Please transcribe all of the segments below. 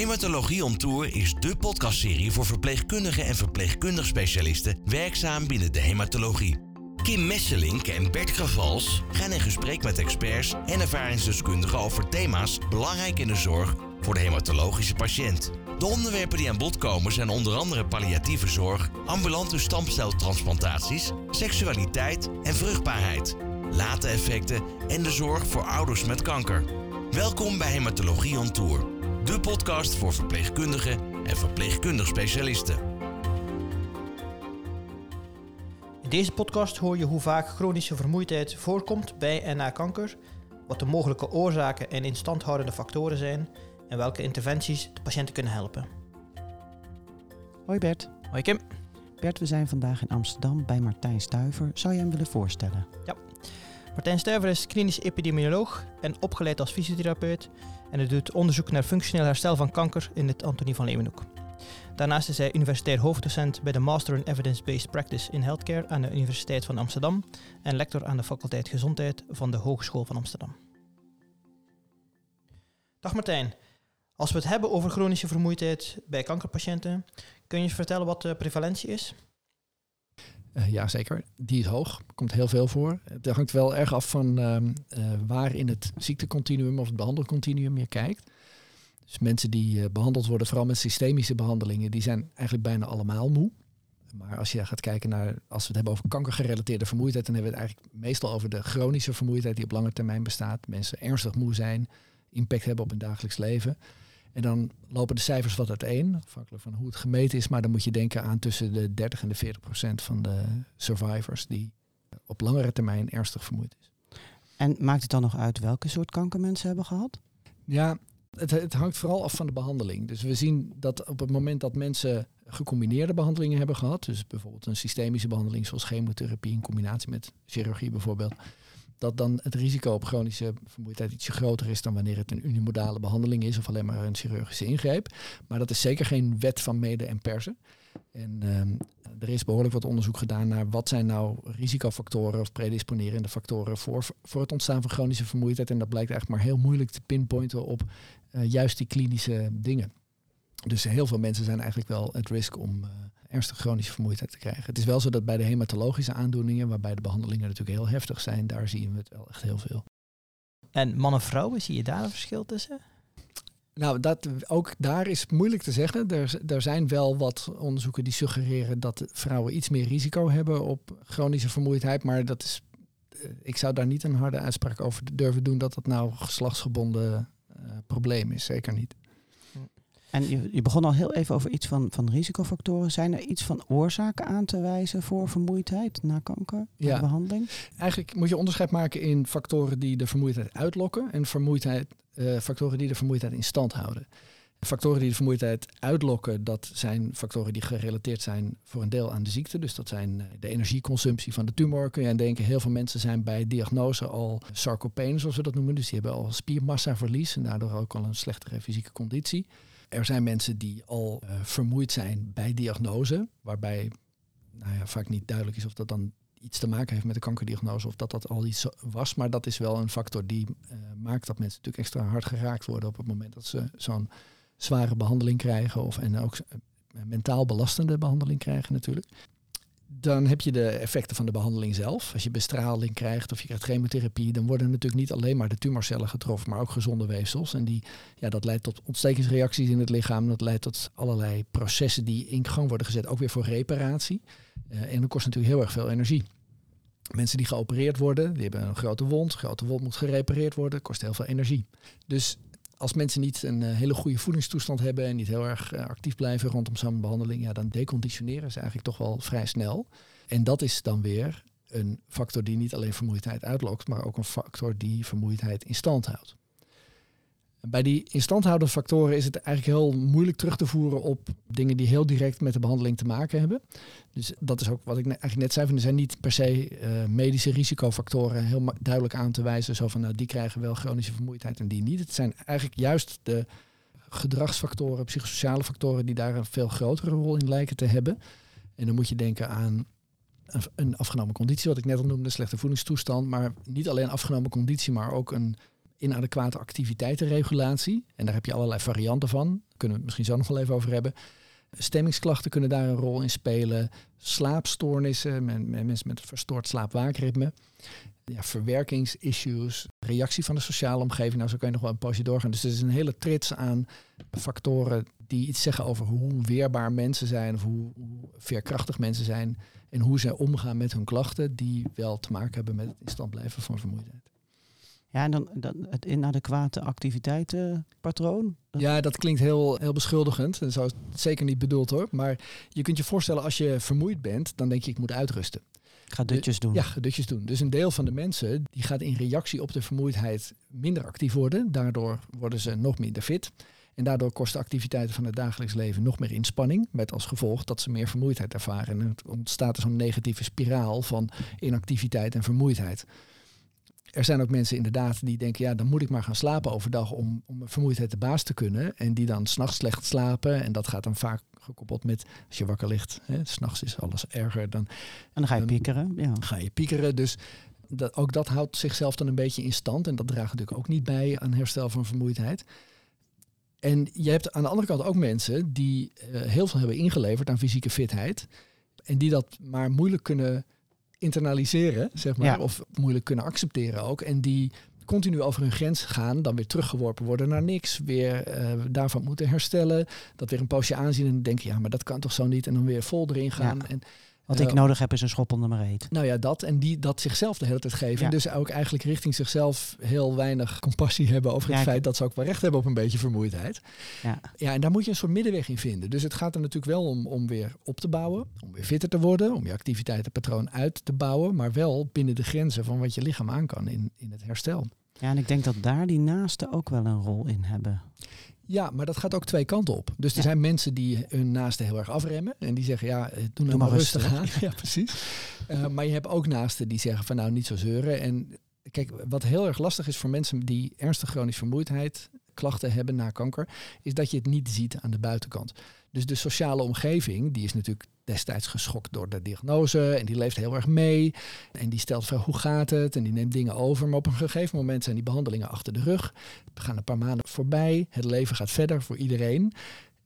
Hematologie on Tour is de podcastserie voor verpleegkundigen en verpleegkundig specialisten werkzaam binnen de hematologie. Kim Messelink en Bert Gravals gaan in gesprek met experts en ervaringsdeskundigen over thema's belangrijk in de zorg voor de hematologische patiënt. De onderwerpen die aan bod komen zijn onder andere palliatieve zorg, ambulante stamceltransplantaties, seksualiteit en vruchtbaarheid, late effecten en de zorg voor ouders met kanker. Welkom bij Hematologie on Tour, de podcast voor verpleegkundigen en verpleegkundig specialisten. In deze podcast hoor je hoe vaak chronische vermoeidheid voorkomt bij en na kanker, wat de mogelijke oorzaken en instandhoudende factoren zijn en welke interventies de patiënten kunnen helpen. Hoi Bert. Hoi Kim. Bert, we zijn vandaag in Amsterdam bij Martijn Stuiver. Zou je hem willen voorstellen? Martijn Stuiver is klinisch epidemioloog en opgeleid als fysiotherapeut en hij doet onderzoek naar functioneel herstel van kanker in het Antonie van Leeuwenhoek. Daarnaast is hij universitair hoofddocent bij de Master in Evidence-Based Practice in Healthcare aan de Universiteit van Amsterdam en lector aan de faculteit Gezondheid van de Hogeschool van Amsterdam. Dag Martijn. Als we het hebben over chronische vermoeidheid bij kankerpatiënten, kun je eens vertellen wat de prevalentie is? Uh, ja, zeker. Die is hoog. Komt heel veel voor. Het hangt wel erg af van uh, uh, waar in het ziektecontinuum of het behandelcontinuum je kijkt. Dus mensen die eh, behandeld worden, vooral met systemische behandelingen, die zijn eigenlijk bijna allemaal moe. Maar als je gaat kijken naar, als we het hebben over kankergerelateerde vermoeidheid, dan hebben we het eigenlijk meestal over de chronische vermoeidheid die op lange termijn bestaat. Mensen ernstig moe zijn, impact hebben op hun dagelijks leven. En dan lopen de cijfers wat uiteen, afhankelijk van hoe het gemeten is. Maar dan moet je denken aan tussen de 30 en de 40 procent van de survivors die op langere termijn ernstig vermoeid is. En maakt het dan nog uit welke soort kanker mensen hebben gehad? Ja, het, het hangt vooral af van de behandeling. Dus we zien dat op het moment dat mensen gecombineerde behandelingen hebben gehad, dus bijvoorbeeld een systemische behandeling zoals chemotherapie in combinatie met chirurgie bijvoorbeeld, dat dan het risico op chronische vermoeidheid ietsje groter is dan wanneer het een unimodale behandeling is of alleen maar een chirurgische ingreep. Maar dat is zeker geen wet van mede en persen. En um, er is behoorlijk wat onderzoek gedaan naar wat zijn nou risicofactoren of predisponerende factoren voor, voor het ontstaan van chronische vermoeidheid. En dat blijkt eigenlijk maar heel moeilijk te pinpointen op uh, juist die klinische dingen. Dus heel veel mensen zijn eigenlijk wel het risk om uh, ernstige chronische vermoeidheid te krijgen. Het is wel zo dat bij de hematologische aandoeningen, waarbij de behandelingen natuurlijk heel heftig zijn, daar zien we het wel echt heel veel. En mannen-vrouwen, zie je daar een verschil tussen? Nou, dat, ook daar is het moeilijk te zeggen. Er, er zijn wel wat onderzoeken die suggereren dat vrouwen iets meer risico hebben op chronische vermoeidheid. Maar dat is, ik zou daar niet een harde uitspraak over durven doen dat dat nou geslachtsgebonden uh, probleem is. Zeker niet. En je, je, begon al heel even over iets van, van risicofactoren. Zijn er iets van oorzaken aan te wijzen voor vermoeidheid na kanker, ja. behandeling? Eigenlijk moet je onderscheid maken in factoren die de vermoeidheid uitlokken en vermoeidheid, uh, factoren die de vermoeidheid in stand houden. Factoren die de vermoeidheid uitlokken, dat zijn factoren die gerelateerd zijn voor een deel aan de ziekte. Dus dat zijn de energieconsumptie van de tumor. Kun je aan denken, heel veel mensen zijn bij diagnose al sarcopene, zoals we dat noemen. Dus die hebben al spiermassaverlies en daardoor ook al een slechtere fysieke conditie. Er zijn mensen die al uh, vermoeid zijn bij diagnose, waarbij nou ja, vaak niet duidelijk is of dat dan iets te maken heeft met de kankerdiagnose of dat dat al iets was. Maar dat is wel een factor die uh, maakt dat mensen natuurlijk extra hard geraakt worden op het moment dat ze zo'n zware behandeling krijgen of en ook uh, mentaal belastende behandeling krijgen natuurlijk. Dan heb je de effecten van de behandeling zelf. Als je bestraling krijgt of je krijgt chemotherapie, dan worden natuurlijk niet alleen maar de tumorcellen getroffen, maar ook gezonde weefsels. En die, ja, dat leidt tot ontstekingsreacties in het lichaam. Dat leidt tot allerlei processen die in gang worden gezet, ook weer voor reparatie. Uh, en dat kost natuurlijk heel erg veel energie. Mensen die geopereerd worden, die hebben een grote wond. Een grote wond moet gerepareerd worden, kost heel veel energie. Dus als mensen niet een uh, hele goede voedingstoestand hebben en niet heel erg uh, actief blijven rondom zo'n behandeling, ja, dan deconditioneren ze eigenlijk toch wel vrij snel. En dat is dan weer een factor die niet alleen vermoeidheid uitlokt, maar ook een factor die vermoeidheid in stand houdt. Bij die instandhoudende factoren is het eigenlijk heel moeilijk terug te voeren op dingen die heel direct met de behandeling te maken hebben. Dus dat is ook wat ik eigenlijk net zei. Van, er zijn niet per se uh, medische risicofactoren heel duidelijk aan te wijzen. Zo van nou, die krijgen wel chronische vermoeidheid en die niet. Het zijn eigenlijk juist de gedragsfactoren, psychosociale factoren die daar een veel grotere rol in lijken te hebben. En dan moet je denken aan een afgenomen conditie, wat ik net al noemde, slechte voedingstoestand. Maar niet alleen afgenomen conditie, maar ook een inadequate activiteitenregulatie. En daar heb je allerlei varianten van. Kunnen we het misschien zo nog wel even over hebben. Stemmingsklachten kunnen daar een rol in spelen. Slaapstoornissen, mensen met verstoord slaapwaakritme. Ja, verwerkingsissues, reactie van de sociale omgeving. Nou, zo kan je nog wel een poosje doorgaan. Dus er is een hele trits aan factoren die iets zeggen over hoe weerbaar mensen zijn, of hoe, veerkrachtig mensen zijn en hoe ze omgaan met hun klachten, die wel te maken hebben met het in stand blijven van vermoeidheid. Ja, en dan, dan het inadequate activiteitenpatroon. Ja, dat klinkt heel, heel beschuldigend. En zo is het zeker niet bedoeld hoor. Maar je kunt je voorstellen, als je vermoeid bent, dan denk je ik moet uitrusten. Ga dutjes doen. Ja, dutjes doen. Dus een deel van de mensen die gaat in reactie op de vermoeidheid minder actief worden. Daardoor worden ze nog minder fit. En daardoor kosten activiteiten van het dagelijks leven nog meer inspanning. Met als gevolg dat ze meer vermoeidheid ervaren. En het ontstaat er zo'n negatieve spiraal van inactiviteit en vermoeidheid. Er zijn ook mensen inderdaad die denken, ja, dan moet ik maar gaan slapen overdag om, om vermoeidheid de baas te kunnen. En die dan s'nachts slecht slapen. En dat gaat dan vaak gekoppeld met als je wakker ligt. S'nachts is alles erger. Dan, en dan ga je piekeren. Ja. Ga je piekeren. Dus dat, ook dat houdt zichzelf dan een beetje in stand. En dat draagt natuurlijk ook niet bij aan herstel van vermoeidheid. En je hebt aan de andere kant ook mensen die uh, heel veel hebben ingeleverd aan fysieke fitheid. En die dat maar moeilijk kunnen internaliseren, zeg maar. Of moeilijk kunnen accepteren ook. En die continu over hun grens gaan, dan weer teruggeworpen worden naar niks, weer uh, daarvan moeten herstellen, dat weer een poosje aanzien en denken, ja, maar dat kan toch zo niet, en dan weer vol erin gaan. En wat ik nodig heb is een schop onder mijn reet. Nou ja, dat. En die dat zichzelf de hele tijd geven. Dus ook eigenlijk richting zichzelf heel weinig compassie hebben over het feit dat ze ook wel recht hebben op een beetje vermoeidheid. Ja. ja, en daar moet je een soort middenweg in vinden. Dus het gaat er natuurlijk wel om om weer op te bouwen, om weer fitter te worden, om je activiteitenpatroon uit te bouwen, maar wel binnen de grenzen van wat je lichaam aan kan in, in het herstel. Ja, en ik denk dat daar die naasten ook wel een rol in hebben. Ja, maar dat gaat ook twee kanten op. Dus er zijn mensen die hun naasten heel erg afremmen. En die zeggen, ja, eh, doe nou maar, rustig aan. ja, precies. Uh, maar je hebt ook naasten die zeggen van nou, niet zo zeuren. En kijk, wat heel erg lastig is voor mensen die ernstig chronische vermoeidheid klachten hebben na kanker, is dat je het niet ziet aan de buitenkant. Dus de sociale omgeving, die is natuurlijk destijds geschokt door de diagnose en die leeft heel erg mee. En die stelt vragen hoe gaat het? En die neemt dingen over. Maar op een gegeven moment zijn die behandelingen achter de rug. We gaan een paar maanden voorbij. Het leven gaat verder voor iedereen.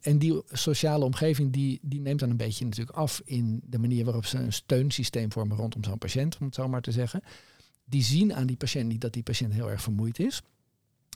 En die sociale omgeving die, die neemt dan een beetje natuurlijk af in de manier waarop ze een steunsysteem vormen rondom zo'n patiënt, om het zo maar te zeggen. Die zien aan die patiënt niet dat die patiënt heel erg vermoeid is.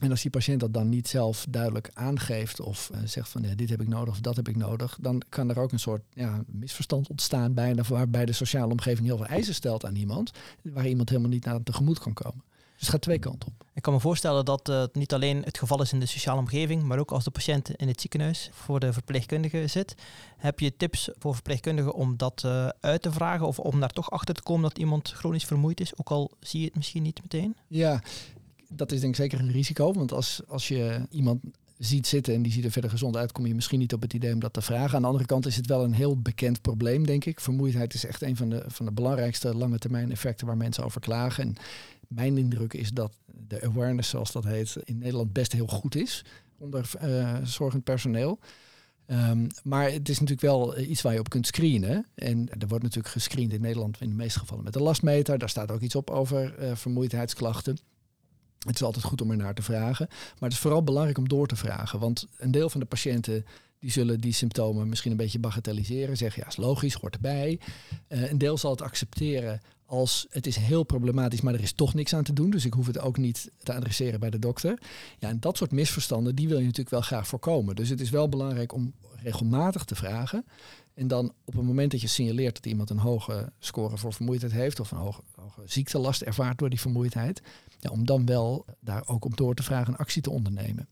En als die patiënt dat dan niet zelf duidelijk aangeeft of uh, zegt van ja, dit heb ik nodig of dat heb ik nodig, dan kan er ook een soort ja, misverstand ontstaan bijna waarbij de sociale omgeving heel veel eisen stelt aan iemand, waar iemand helemaal niet naar tegemoet kan komen. Dus het gaat twee kanten op. Ik kan me voorstellen dat uh, het niet alleen het geval is in de sociale omgeving, maar ook als de patiënt in het ziekenhuis voor de verpleegkundige zit. Heb je tips voor verpleegkundigen om dat uh, uit te vragen of om daar toch achter te komen dat iemand chronisch vermoeid is, ook al zie je het misschien niet meteen? Ja, dat is denk ik zeker een risico. Want als, als je iemand ziet zitten en die ziet er verder gezond uit, kom je misschien niet op het idee om dat te vragen. Aan de andere kant is het wel een heel bekend probleem, denk ik. Vermoeidheid is echt een van de, van de belangrijkste lange termijn effecten waar mensen over klagen. En mijn indruk is dat de awareness, zoals dat heet, in Nederland best heel goed is onder uh, zorgend personeel. Um, maar het is natuurlijk wel iets waar je op kunt screenen. En er wordt natuurlijk gescreend in Nederland in de meeste gevallen met de lastmeter. Daar staat ook iets op over uh, vermoeidheidsklachten. Het is altijd goed om er naar te vragen. Maar het is vooral belangrijk om door te vragen. Want een deel van de patiënten die zullen die symptomen misschien een beetje bagatelliseren. Zeggen ja, is logisch, hoort erbij. Uh, een deel zal het accepteren als het is heel problematisch, maar er is toch niks aan te doen. Dus ik hoef het ook niet te adresseren bij de dokter. Ja, en dat soort misverstanden, die wil je natuurlijk wel graag voorkomen. Dus het is wel belangrijk om regelmatig te vragen. En dan op het moment dat je signaleert dat iemand een hoge score voor vermoeidheid heeft of een hoge, hoge ziektelast ervaart door die vermoeidheid, ja, om dan wel daar ook op door te vragen een actie te ondernemen.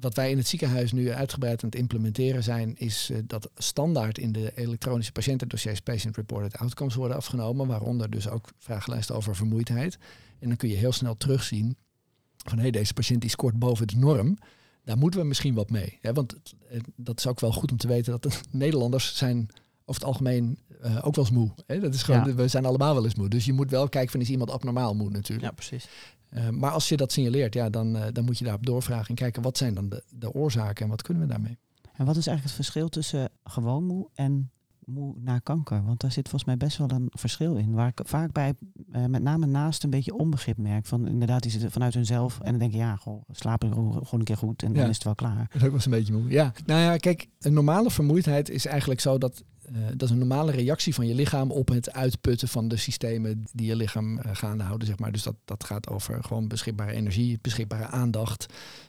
Wat wij in het ziekenhuis nu uitgebreid aan het implementeren zijn, is uh, dat standaard in de elektronische patiëntendossiers patient reported outcomes worden afgenomen, waaronder dus ook vragenlijsten over vermoeidheid. En dan kun je heel snel terugzien van hé, hey, deze patiënt die scoort boven de norm daar moeten we misschien wat mee. Hè? Want dat is ook wel goed om te weten dat de Nederlanders zijn over het algemeen uh, ook wel eens moe. Hè? Dat is gewoon, We zijn allemaal wel eens moe. Dus je moet wel kijken van is iemand abnormaal moe natuurlijk. Ja, precies. Uh, maar als je dat signaleert, ja, dan, uh, dan moet je daarop doorvragen en kijken wat zijn dan de, de oorzaken en wat kunnen we daarmee. En wat is eigenlijk het verschil tussen gewoon moe en moe na kanker? Want daar zit volgens mij best wel een verschil in. Waar ik vaak bij, uh, met name naast een beetje onbegrip merk. Van inderdaad, die zitten vanuit hunzelf. En dan denk je, ja, goh, slapen gewoon een keer goed en dan is het wel klaar. Dat is ook wel een beetje moe. Ja, nou ja, kijk, een normale vermoeidheid is eigenlijk zo dat uh, dat is een normale reactie van je lichaam op het uitputten van de systemen die je lichaam uh, gaande houden. Zeg maar. Dus dat, dat gaat over gewoon beschikbare energie, beschikbare aandacht,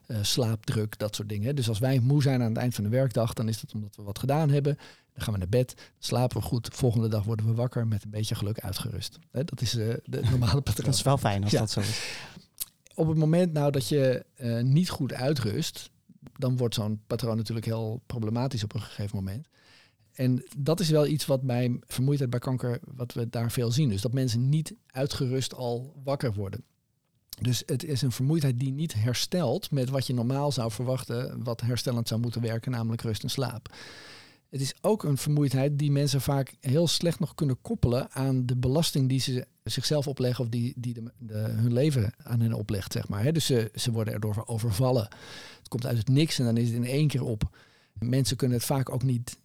uh, slaapdruk, dat soort dingen. Dus als wij moe zijn aan het eind van de werkdag, dan is dat omdat we wat gedaan hebben. Dan gaan we naar bed, slapen we goed. Volgende dag worden we wakker met een beetje geluk uitgerust. Hè, dat is de normale patroon. dat is wel fijn als ja. dat zo is. Op het moment nou dat je niet goed uitrust, dan wordt zo'n patroon natuurlijk heel problematisch op een gegeven moment. En dat is wel iets wat bij vermoeidheid bij kanker, wat we daar veel zien. Dus dat mensen niet uitgerust al wakker worden. Dus het is een vermoeidheid die niet herstelt met wat je normaal zou verwachten, wat herstellend zou moeten werken, namelijk rust en slaap. Het is ook een vermoeidheid die mensen vaak heel slecht nog kunnen koppelen aan de belasting die ze zichzelf opleggen of die, die de, hun leven aan hen oplegt, zeg maar. Dus ze, ze worden erdoor overvallen. Het komt uit het niks en dan is het in één keer op. Mensen kunnen het vaak ook niet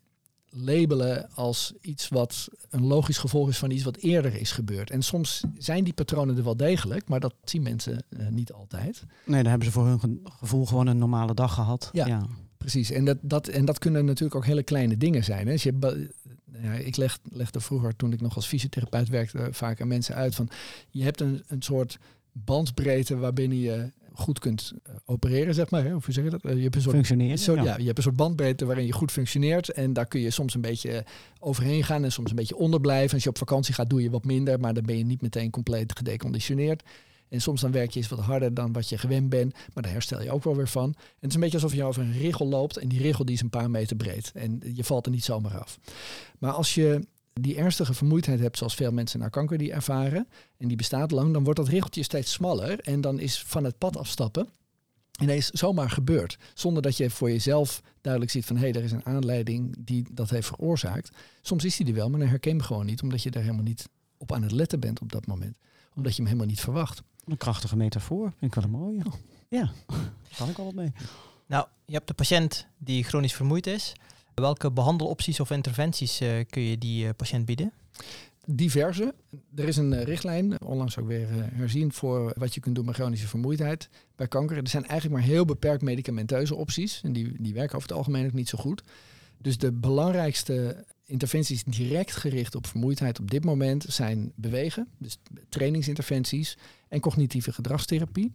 labelen als iets wat een logisch gevolg is van iets wat eerder is gebeurd. En soms zijn die patronen er wel degelijk, maar dat zien mensen uh, niet altijd. Nee, dan hebben ze voor hun gevoel gewoon een normale dag gehad. Ja, ja. precies. En dat, dat, en dat kunnen natuurlijk ook hele kleine dingen zijn. Hè. Dus je, ja, ik leg, legde vroeger, toen ik nog als fysiotherapeut werkte, vaak aan mensen uit van je hebt een, een soort bandbreedte waarbinnen je goed kunt uh, opereren, zeg maar. Hè? Of hoe zeg je dat? Uh, je hebt een soort, ja. ja. je hebt een soort bandbreedte waarin je goed functioneert. En daar kun je soms een beetje overheen gaan en soms een beetje onderblijven. Als je op vakantie gaat, doe je wat minder, maar dan ben je niet meteen compleet gedeconditioneerd. En soms dan werk je eens wat harder dan wat je gewend bent, maar daar herstel je ook wel weer van. En het is een beetje alsof je over een richel loopt en die richel die is een paar meter breed. En je valt er niet zomaar af. Maar als je die ernstige vermoeidheid hebt, zoals veel mensen naar kanker die ervaren, en die bestaat lang, dan wordt dat regeltje steeds smaller. En dan is van het pad afstappen ineens zomaar gebeurd. Zonder dat je voor jezelf duidelijk ziet van hé, hey, er is een aanleiding die dat heeft veroorzaakt. Soms is die er wel, maar dan herken je hem gewoon niet, omdat je daar helemaal niet op aan het letten bent op dat moment. Omdat je hem helemaal niet verwacht. Een krachtige metafoor, vind ik wel een mooie. Ja, daar kan ik al wat mee. Nou, je hebt de patiënt die chronisch vermoeid is. Welke behandelopties of interventies uh, kun je die uh, patiënt bieden? Diverse. Er is een uh, richtlijn, onlangs ook weer herzien, voor wat je kunt doen met chronische vermoeidheid bij kanker. Er zijn eigenlijk maar heel beperkt medicamenteuze opties. En die, die werken over het algemeen ook niet zo goed. Dus de belangrijkste interventies direct gericht op vermoeidheid op dit moment zijn bewegen, dus trainingsinterventies en cognitieve gedragstherapie.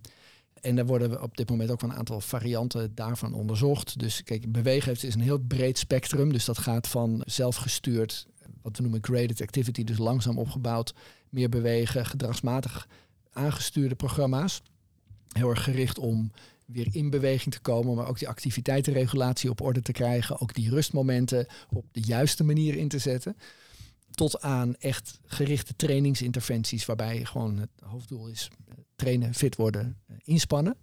En daar worden op dit moment ook een aantal varianten daarvan onderzocht. Dus kijk, bewegen heeft is een heel breed spectrum. Dus dat gaat van zelfgestuurd, wat we noemen graded activity, dus langzaam opgebouwd, meer bewegen, gedragsmatig aangestuurde programma's. Heel erg gericht om weer in beweging te komen, maar ook die activiteitenregulatie op orde te krijgen. Ook die rustmomenten op de juiste manier in te zetten tot aan echt gerichte trainingsinterventies, waarbij gewoon het hoofddoel is eh, trainen, fit worden, inspannen.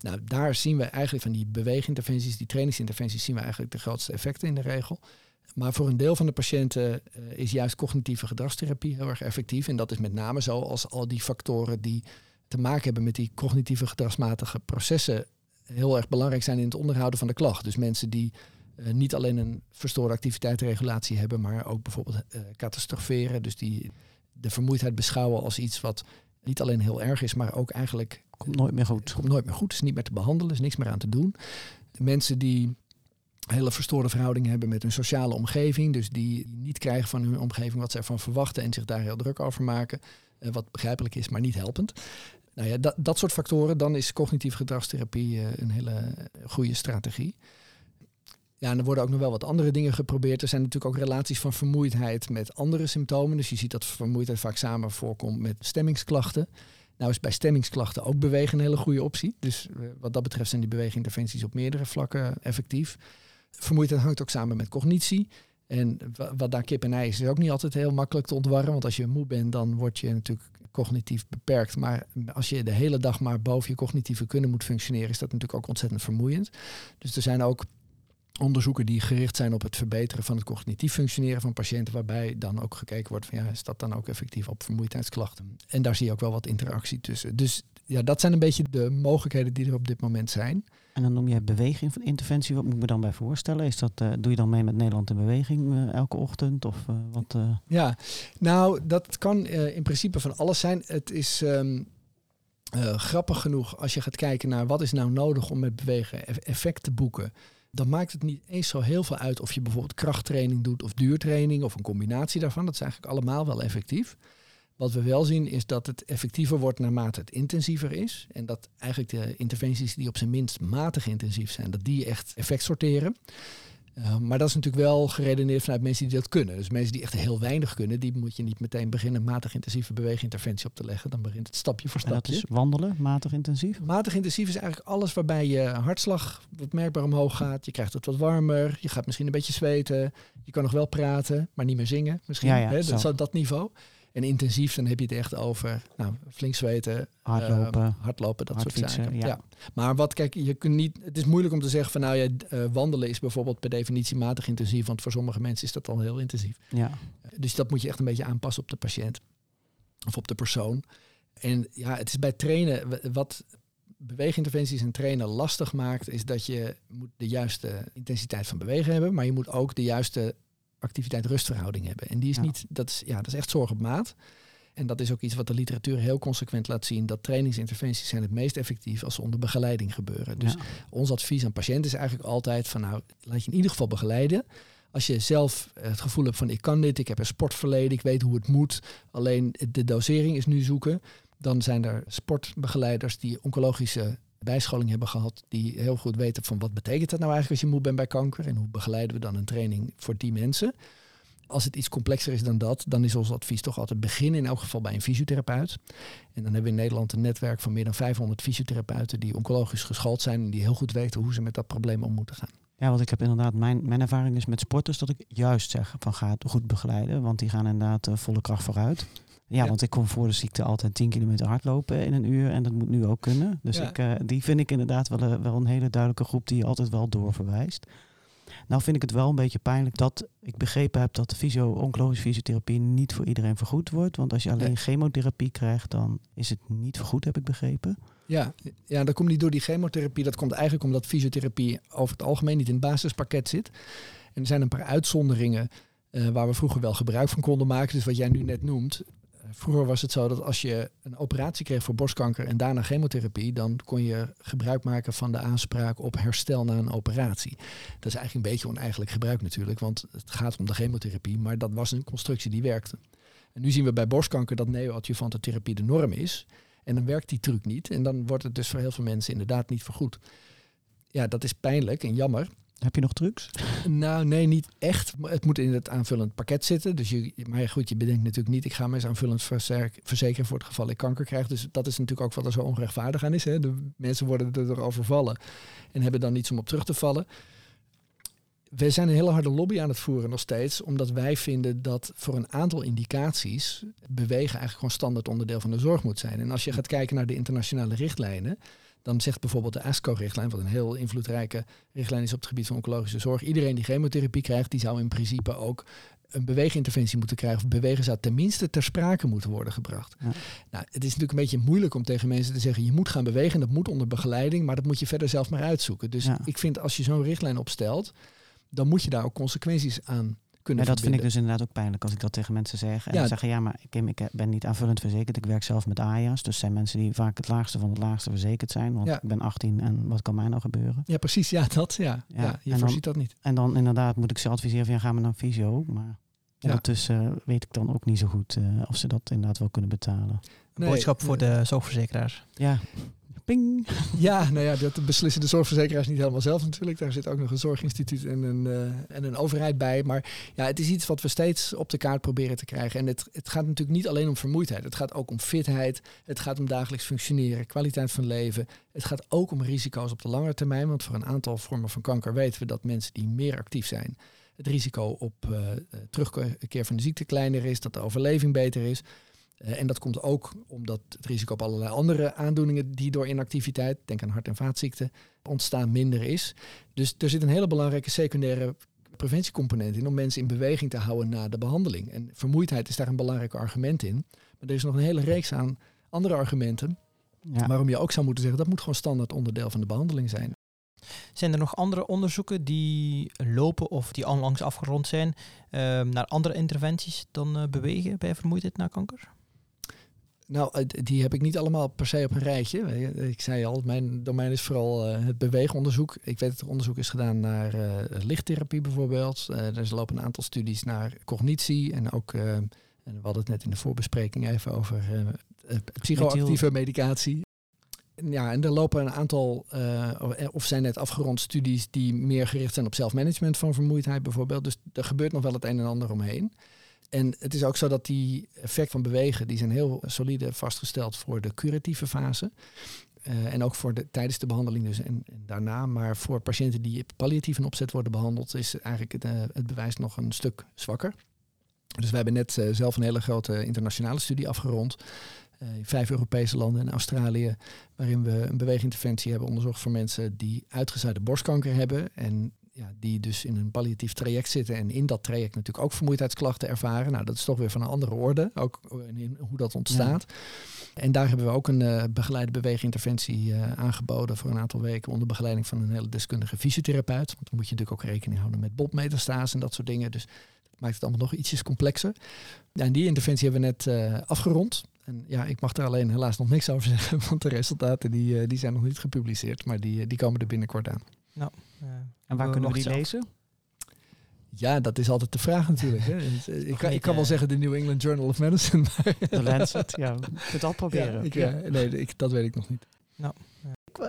Nou, daar zien we eigenlijk van die beweginterventies, die trainingsinterventies, zien we eigenlijk de grootste effecten in de regel. Maar voor een deel van de patiënten uh, is juist cognitieve gedragstherapie heel erg effectief. En dat is met name zo als al die factoren die te maken hebben met die cognitieve gedragsmatige processen heel erg belangrijk zijn in het onderhouden van de klacht. Dus mensen die uh, niet alleen een verstoorde activiteitsregulatie hebben, maar ook bijvoorbeeld uh, catastroferen. Dus die de vermoeidheid beschouwen als iets wat niet alleen heel erg is, maar ook eigenlijk... Komt nooit meer goed. Komt nooit meer goed, is niet meer te behandelen, is niks meer aan te doen. Mensen die hele verstoorde verhoudingen hebben met hun sociale omgeving, dus die niet krijgen van hun omgeving wat ze ervan verwachten en zich daar heel druk over maken, uh, wat begrijpelijk is, maar niet helpend. Nou ja, dat, dat soort factoren, dan is cognitieve gedragstherapie een hele goede strategie. Ja, er worden ook nog wel wat andere dingen geprobeerd. Er zijn natuurlijk ook relaties van vermoeidheid met andere symptomen. Dus je ziet dat vermoeidheid vaak samen voorkomt met stemmingsklachten. Nou is bij stemmingsklachten ook bewegen een hele goede optie. Dus uh, wat dat betreft zijn die beweginterventies op meerdere vlakken effectief. Vermoeidheid hangt ook samen met cognitie. En wat daar kip en ei is, is ook niet altijd heel makkelijk te ontwarren. Want als je moe bent, dan word je natuurlijk cognitief beperkt. Maar als je de hele dag maar boven je cognitieve kunnen moet functioneren, is dat natuurlijk ook ontzettend vermoeiend. Dus er zijn ook onderzoeken die gericht zijn op het verbeteren van het cognitief functioneren van patiënten, waarbij dan ook gekeken wordt van ja, is dat dan ook effectief op vermoeidheidsklachten? En daar zie je ook wel wat interactie tussen. Dus ja, dat zijn een beetje de mogelijkheden die er op dit moment zijn. En dan noem je beweging van interventie. Wat moet ik me dan bij voorstellen? Is dat, uh, doe je dan mee met Nederland in beweging uh, elke ochtend? Of uh, wat? Ja, nou, dat kan in principe van alles zijn. Het is um, grappig genoeg als je gaat kijken naar wat is nou nodig om met bewegen effect te boeken. Dan maakt het niet eens zo heel veel uit of je bijvoorbeeld krachttraining doet of duurtraining of een combinatie daarvan. Dat is eigenlijk allemaal wel effectief. Wat we wel zien is dat het effectiever wordt naarmate het intensiever is. En dat eigenlijk de interventies die op zijn minst matig intensief zijn, dat die echt effect sorteren. Uh, maar dat is natuurlijk wel geredeneerd vanuit mensen die dat kunnen. Dus mensen die echt heel weinig kunnen, die moet je niet meteen beginnen matig intensieve beweginterventie op te leggen. Dan begint het stapje voor stapje. En dat is wandelen, matig intensief? Matig intensief is eigenlijk alles waarbij je hartslag wat merkbaar omhoog gaat. Je krijgt het wat warmer, je gaat misschien een beetje zweten. Je kan nog wel praten, maar niet meer zingen misschien. Ja, ja, hè? Dat dat niveau. En intensief, dan heb je het echt over nou, flink zweten, hardlopen, uh, hardlopen dat soort zaken. Ja. Maar wat, kijk, je kunt niet. Het is moeilijk om te zeggen van nou ja, uh, wandelen is bijvoorbeeld per definitie matig intensief, want voor sommige mensen is dat al heel intensief. Ja. Dus dat moet je echt een beetje aanpassen op de patiënt of op de persoon. En ja, het is bij trainen wat beweeginterventies en trainen lastig maakt, is dat je moet de juiste intensiteit van bewegen hebben, maar je moet ook de juiste activiteit-rustverhouding hebben. En die is niet, dat is, ja, dat is echt zorg op maat. En dat is ook iets wat de literatuur heel consequent laat zien. Dat trainingsinterventies zijn het meest effectief als ze onder begeleiding gebeuren. Dus ons advies aan patiënten is eigenlijk altijd van nou, laat je in ieder geval begeleiden. Als je zelf het gevoel hebt van ik kan dit, ik heb een sportverleden, ik weet hoe het moet. Alleen de dosering is nu zoeken. Dan zijn er sportbegeleiders die oncologische bijscholing hebben gehad die heel goed weten van wat betekent dat nou eigenlijk als je moe bent bij kanker en hoe begeleiden we dan een training voor die mensen. Als het iets complexer is dan dat, dan is ons advies toch altijd beginnen in elk geval bij een fysiotherapeut. En dan hebben we in Nederland een netwerk van meer dan 500 fysiotherapeuten die oncologisch geschoold zijn en die heel goed weten hoe ze met dat probleem om moeten gaan. Ja, want ik heb inderdaad, mijn, mijn ervaring is met sporters dat ik juist zeg van ga goed begeleiden, want die gaan inderdaad uh, volle kracht vooruit. Ja, want ik kon voor de ziekte altijd 10 kilometer hardlopen in een uur en dat moet nu ook kunnen. Dus ik, uh, die vind ik inderdaad wel, uh, wel een hele duidelijke groep die je altijd wel doorverwijst. Nou vind ik het wel een beetje pijnlijk dat ik begrepen heb dat de fysio oncologische fysiotherapie niet voor iedereen vergoed wordt. Want als je alleen chemotherapie krijgt, dan is het niet vergoed, heb ik begrepen. Ja, ja, dat komt niet door die chemotherapie. Dat komt eigenlijk omdat fysiotherapie over het algemeen niet in het basispakket zit. En er zijn een paar uitzonderingen uh, waar we vroeger wel gebruik van konden maken. Dus wat jij nu net noemt, Vroeger was het zo dat als je een operatie kreeg voor borstkanker en daarna chemotherapie, dan kon je gebruik maken van de aanspraak op herstel na een operatie. Dat is eigenlijk een beetje oneigenlijk gebruik natuurlijk, want het gaat om de chemotherapie, maar dat was een constructie die werkte. En nu zien we bij borstkanker dat neoadjuvante therapie de norm is. En dan werkt die truc niet. En dan wordt het dus voor heel veel mensen inderdaad niet vergoed. Ja, dat is pijnlijk en jammer. Heb je nog trucs? Nou, nee, niet echt. Het moet in het aanvullend pakket zitten. Dus je, maar goed, je bedenkt natuurlijk niet, ik ga me eens aanvullend verzekeren voor het geval ik kanker krijg. Dus dat is natuurlijk ook wat er zo onrechtvaardig aan is. Hè. De mensen worden er overvallen en hebben dan niets om op terug te vallen. We zijn een hele harde lobby aan het voeren nog steeds, omdat wij vinden dat voor een aantal indicaties bewegen eigenlijk gewoon standaard onderdeel van de zorg moet zijn. En als je gaat kijken naar de internationale richtlijnen, dan zegt bijvoorbeeld de ASCO-richtlijn, wat een heel invloedrijke richtlijn is op het gebied van oncologische zorg, iedereen die chemotherapie krijgt, die zou in principe ook een beweeginterventie moeten krijgen. Of bewegen zou tenminste ter sprake moeten worden gebracht. Ja. Nou, het is natuurlijk een beetje moeilijk om tegen mensen te zeggen, je moet gaan bewegen, dat moet onder begeleiding, maar dat moet je verder zelf maar uitzoeken. Dus ik vind als je zo'n richtlijn opstelt, dan moet je daar ook consequenties aan ja, dat vind ik dus inderdaad ook pijnlijk als ik dat tegen mensen zeg. En ja. zeggen, ja, maar ik, ik ben niet aanvullend verzekerd. Ik werk zelf met AJA's. Dus zijn mensen die vaak het laagste van het laagste verzekerd zijn. Want ik ben 18 en wat kan mij nou gebeuren? Ja, precies. Ja, dat. Ja, ja. je voorziet dat niet. En dan inderdaad moet ik ze adviseren van, ja, ga maar naar fysio. Maar ondertussen weet ik dan ook niet zo goed uh, of ze dat inderdaad wel kunnen betalen. Nee, boodschap voor de zorgverzekeraars. Ja, Ping. Ja, nou ja, dat beslissen de zorgverzekeraars niet helemaal zelf natuurlijk. Daar zit ook nog een zorginstituut en een, uh, en een overheid bij. Maar ja, het is iets wat we steeds op de kaart proberen te krijgen. En het, het gaat natuurlijk niet alleen om vermoeidheid. Het gaat ook om fitheid. Het gaat om dagelijks functioneren, kwaliteit van leven. Het gaat ook om risico's op de lange termijn. Want voor een aantal vormen van kanker weten we dat mensen die meer actief zijn, het risico op uh, terugkeer van de ziekte kleiner is, dat de overleving beter is. Uh, en dat komt ook omdat het risico op allerlei andere aandoeningen die door inactiviteit, denk aan hart- en vaatziekten, ontstaan minder is. Dus er zit een hele belangrijke secundaire preventiecomponent in om mensen in beweging te houden na de behandeling. En vermoeidheid is daar een belangrijk argument in. Maar er is nog een hele reeks aan andere argumenten Ja. Waarom je ook zou moeten zeggen, dat moet gewoon standaard onderdeel van de behandeling zijn. Zijn er nog andere onderzoeken die lopen of die onlangs afgerond zijn ehm, naar andere interventies dan eh, bewegen bij vermoeidheid na kanker? Nou, die heb ik niet allemaal per se op een rijtje. Ik zei al, mijn domein is vooral eh, het beweegonderzoek. Ik weet dat er onderzoek is gedaan naar eh, lichttherapie bijvoorbeeld. Eh, er lopen een aantal studies naar cognitie en ook, en we hadden het net in de voorbespreking even over psychoactieve medicatie. Ja, en er lopen een aantal, of zijn net afgerond studies die meer gericht zijn op zelfmanagement van vermoeidheid bijvoorbeeld. Dus er gebeurt nog wel het een en ander omheen. En het is ook zo dat die effect van bewegen, die zijn heel solide vastgesteld voor de curatieve fase. Eh, en ook voor de, tijdens de behandeling dus en, daarna. Maar voor patiënten die op palliatieve opzet worden behandeld, is eigenlijk het, eh, het bewijs nog een stuk zwakker. Dus we hebben net eh, zelf een hele grote internationale studie afgerond. in vijf Europese landen en Australië. Waarin we een beweeginterventie hebben onderzocht voor mensen die uitgezaaide borstkanker hebben. En ja, die dus in een palliatief traject zitten en in dat traject natuurlijk ook vermoeidheidsklachten ervaren. Nou, dat is toch weer van een andere orde, ook in, hoe dat ontstaat. En daar hebben we ook een eh, begeleide beweeginterventie eh, aangeboden voor een aantal weken onder begeleiding van een hele deskundige fysiotherapeut. Want dan moet je natuurlijk ook rekening houden met botmetastase en dat soort dingen. Dus dat maakt het allemaal nog ietsjes complexer. Ja, en die interventie hebben we net eh, afgerond. En ja, ik mag er alleen helaas nog niks over zeggen, want de resultaten die, die zijn nog niet gepubliceerd, maar die, die komen er binnenkort aan. Eh, En waar we kunnen we die lezen? Ja, dat is altijd de vraag natuurlijk. Hè. Eh, Ik, kan, ik kan wel eh, zeggen de New England Journal of Medicine. Maar De Lancet, ja. Je kunt het al proberen. ja, ik, Ja. eh, nee, ik, dat weet ik nog niet.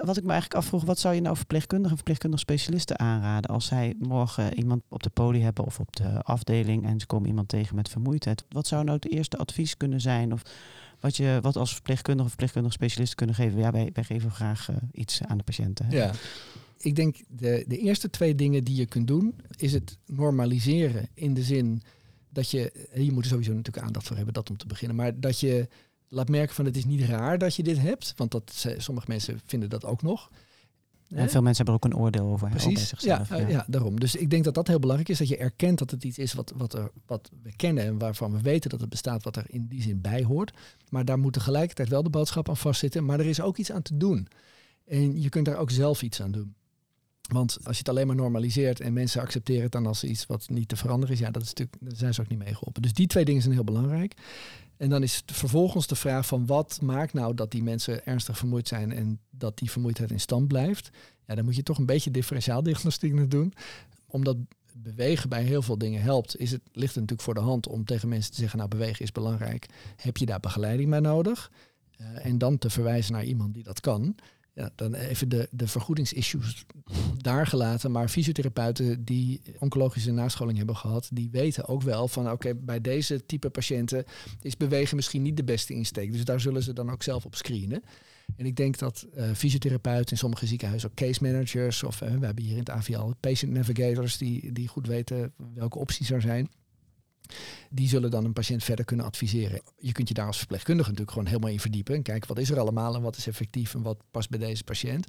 Wat ik me eigenlijk afvroeg, wat zou je nou verpleegkundigen en verpleegkundige specialisten aanraden als zij morgen iemand op de poli hebben of op de afdeling en ze komen iemand tegen met vermoeidheid? Wat zou nou het eerste advies kunnen zijn of wat je wat als verpleegkundige of verpleegkundige specialist kunnen geven? Ja, wij, wij geven graag eh, iets aan de patiënten. hè. Ja. Ik denk de, de eerste twee dingen die je kunt doen, is het normaliseren in de zin dat je, eh, je moet er sowieso natuurlijk aandacht voor hebben, dat om te beginnen, maar dat je laat merken van het is niet raar dat je dit hebt, want dat, sommige mensen vinden dat ook nog. En veel mensen hebben er ook een oordeel over. Precies, zichzelf, ja, eh, ja. daarom. Dus ik denk dat dat heel belangrijk is, dat je erkent dat het iets is wat, wat, er, wat we kennen en waarvan we weten dat het bestaat, wat er in die zin bij hoort. Maar daar moet tegelijkertijd wel de boodschap aan vastzitten, maar er is ook iets aan te doen. En je kunt daar ook zelf iets aan doen. Want als je het alleen maar normaliseert en mensen accepteren het dan als iets wat niet te veranderen is, ja, dat is natuurlijk, daar zijn ze ook niet mee geholpen. Dus die twee dingen zijn heel belangrijk. En dan is vervolgens de vraag van wat maakt nou dat die mensen ernstig vermoeid zijn en dat die vermoeidheid in stand blijft. Ja, dan moet je toch een beetje differentiaaldiagnostiek doen. Omdat bewegen bij heel veel dingen helpt, is het, ligt het natuurlijk voor de hand om tegen mensen te zeggen, nou bewegen is belangrijk. Heb je daar begeleiding bij nodig? Eh, en dan te verwijzen naar iemand die dat kan. Ja, dan even de, de vergoedingsissues daar gelaten. Maar fysiotherapeuten die oncologische nascholing hebben gehad, die weten ook wel van oké, bij deze type patiënten is bewegen misschien niet de beste insteek. Dus daar zullen ze dan ook zelf op screenen. En ik denk dat eh, fysiotherapeuten in sommige ziekenhuizen ook case managers of eh, we hebben hier in het AVL patient navigators die, die goed weten welke opties er zijn. Die zullen dan een patiënt verder kunnen adviseren. Je kunt je daar als verpleegkundige natuurlijk gewoon helemaal in verdiepen. En kijken wat is er allemaal en wat is effectief en wat past bij deze patiënt.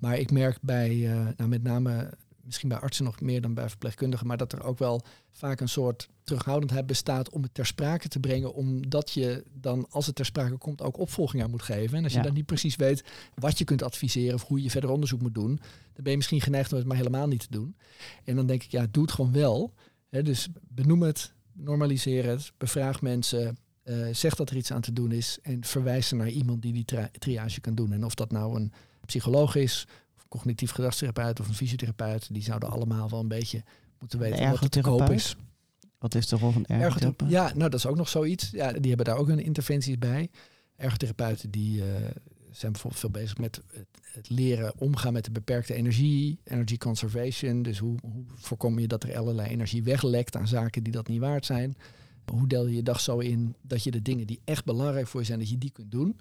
Maar ik merk bij, eh, nou met name misschien bij artsen nog meer dan bij verpleegkundigen, maar dat er ook wel vaak een soort terughoudendheid bestaat om het ter sprake te brengen, omdat je dan, als het ter sprake komt, ook opvolging aan moet geven. En als je Ja. dan niet precies weet wat je kunt adviseren of hoe je verder onderzoek moet doen, dan ben je misschien geneigd om het maar helemaal niet te doen. En dan denk ik, ja, doe het gewoon wel. Dus benoem het, normaliseer het, bevraag mensen, eh, zeg dat er iets aan te doen is en verwijs ze naar iemand die die tri- triage kan doen. En of dat nou een psycholoog is, of een cognitief gedragstherapeut of een fysiotherapeut, die zouden allemaal wel een beetje moeten weten wat er te koop is. Wat is de rol van Ergothera- ergotherapeut? Ja, nou dat is ook nog zoiets. Ja, die hebben daar ook hun interventies bij. Ergotherapeuten die eh, zijn bijvoorbeeld veel bezig met het, leren omgaan met de beperkte energie, energy conservation. Dus hoe, hoe voorkom je dat er allerlei energie weglekt aan zaken die dat niet waard zijn? Hoe deel je je dag zo in dat je de dingen die echt belangrijk voor je zijn, dat je die kunt doen?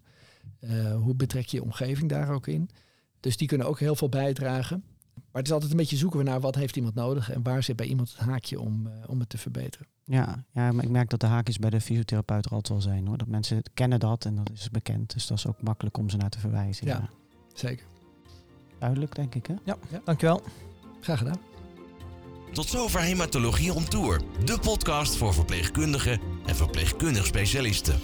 Eh, hoe betrek je je omgeving daar ook in? Dus die kunnen ook heel veel bijdragen. Maar het is altijd een beetje zoeken we naar wat heeft iemand nodig en waar zit bij iemand het haakje om, eh, om het te verbeteren. Ja, ja, maar ik merk dat de haakjes bij de fysiotherapeut er altijd wel zijn. Hoor. Dat mensen kennen dat en dat is bekend. Dus dat is ook makkelijk om ze naar te verwijzen. Ja. Ja. Zeker. Duidelijk, denk ik. Hè? Dankjewel. Graag gedaan. Tot zover Hematologie on Tour, de podcast voor verpleegkundigen en verpleegkundig specialisten.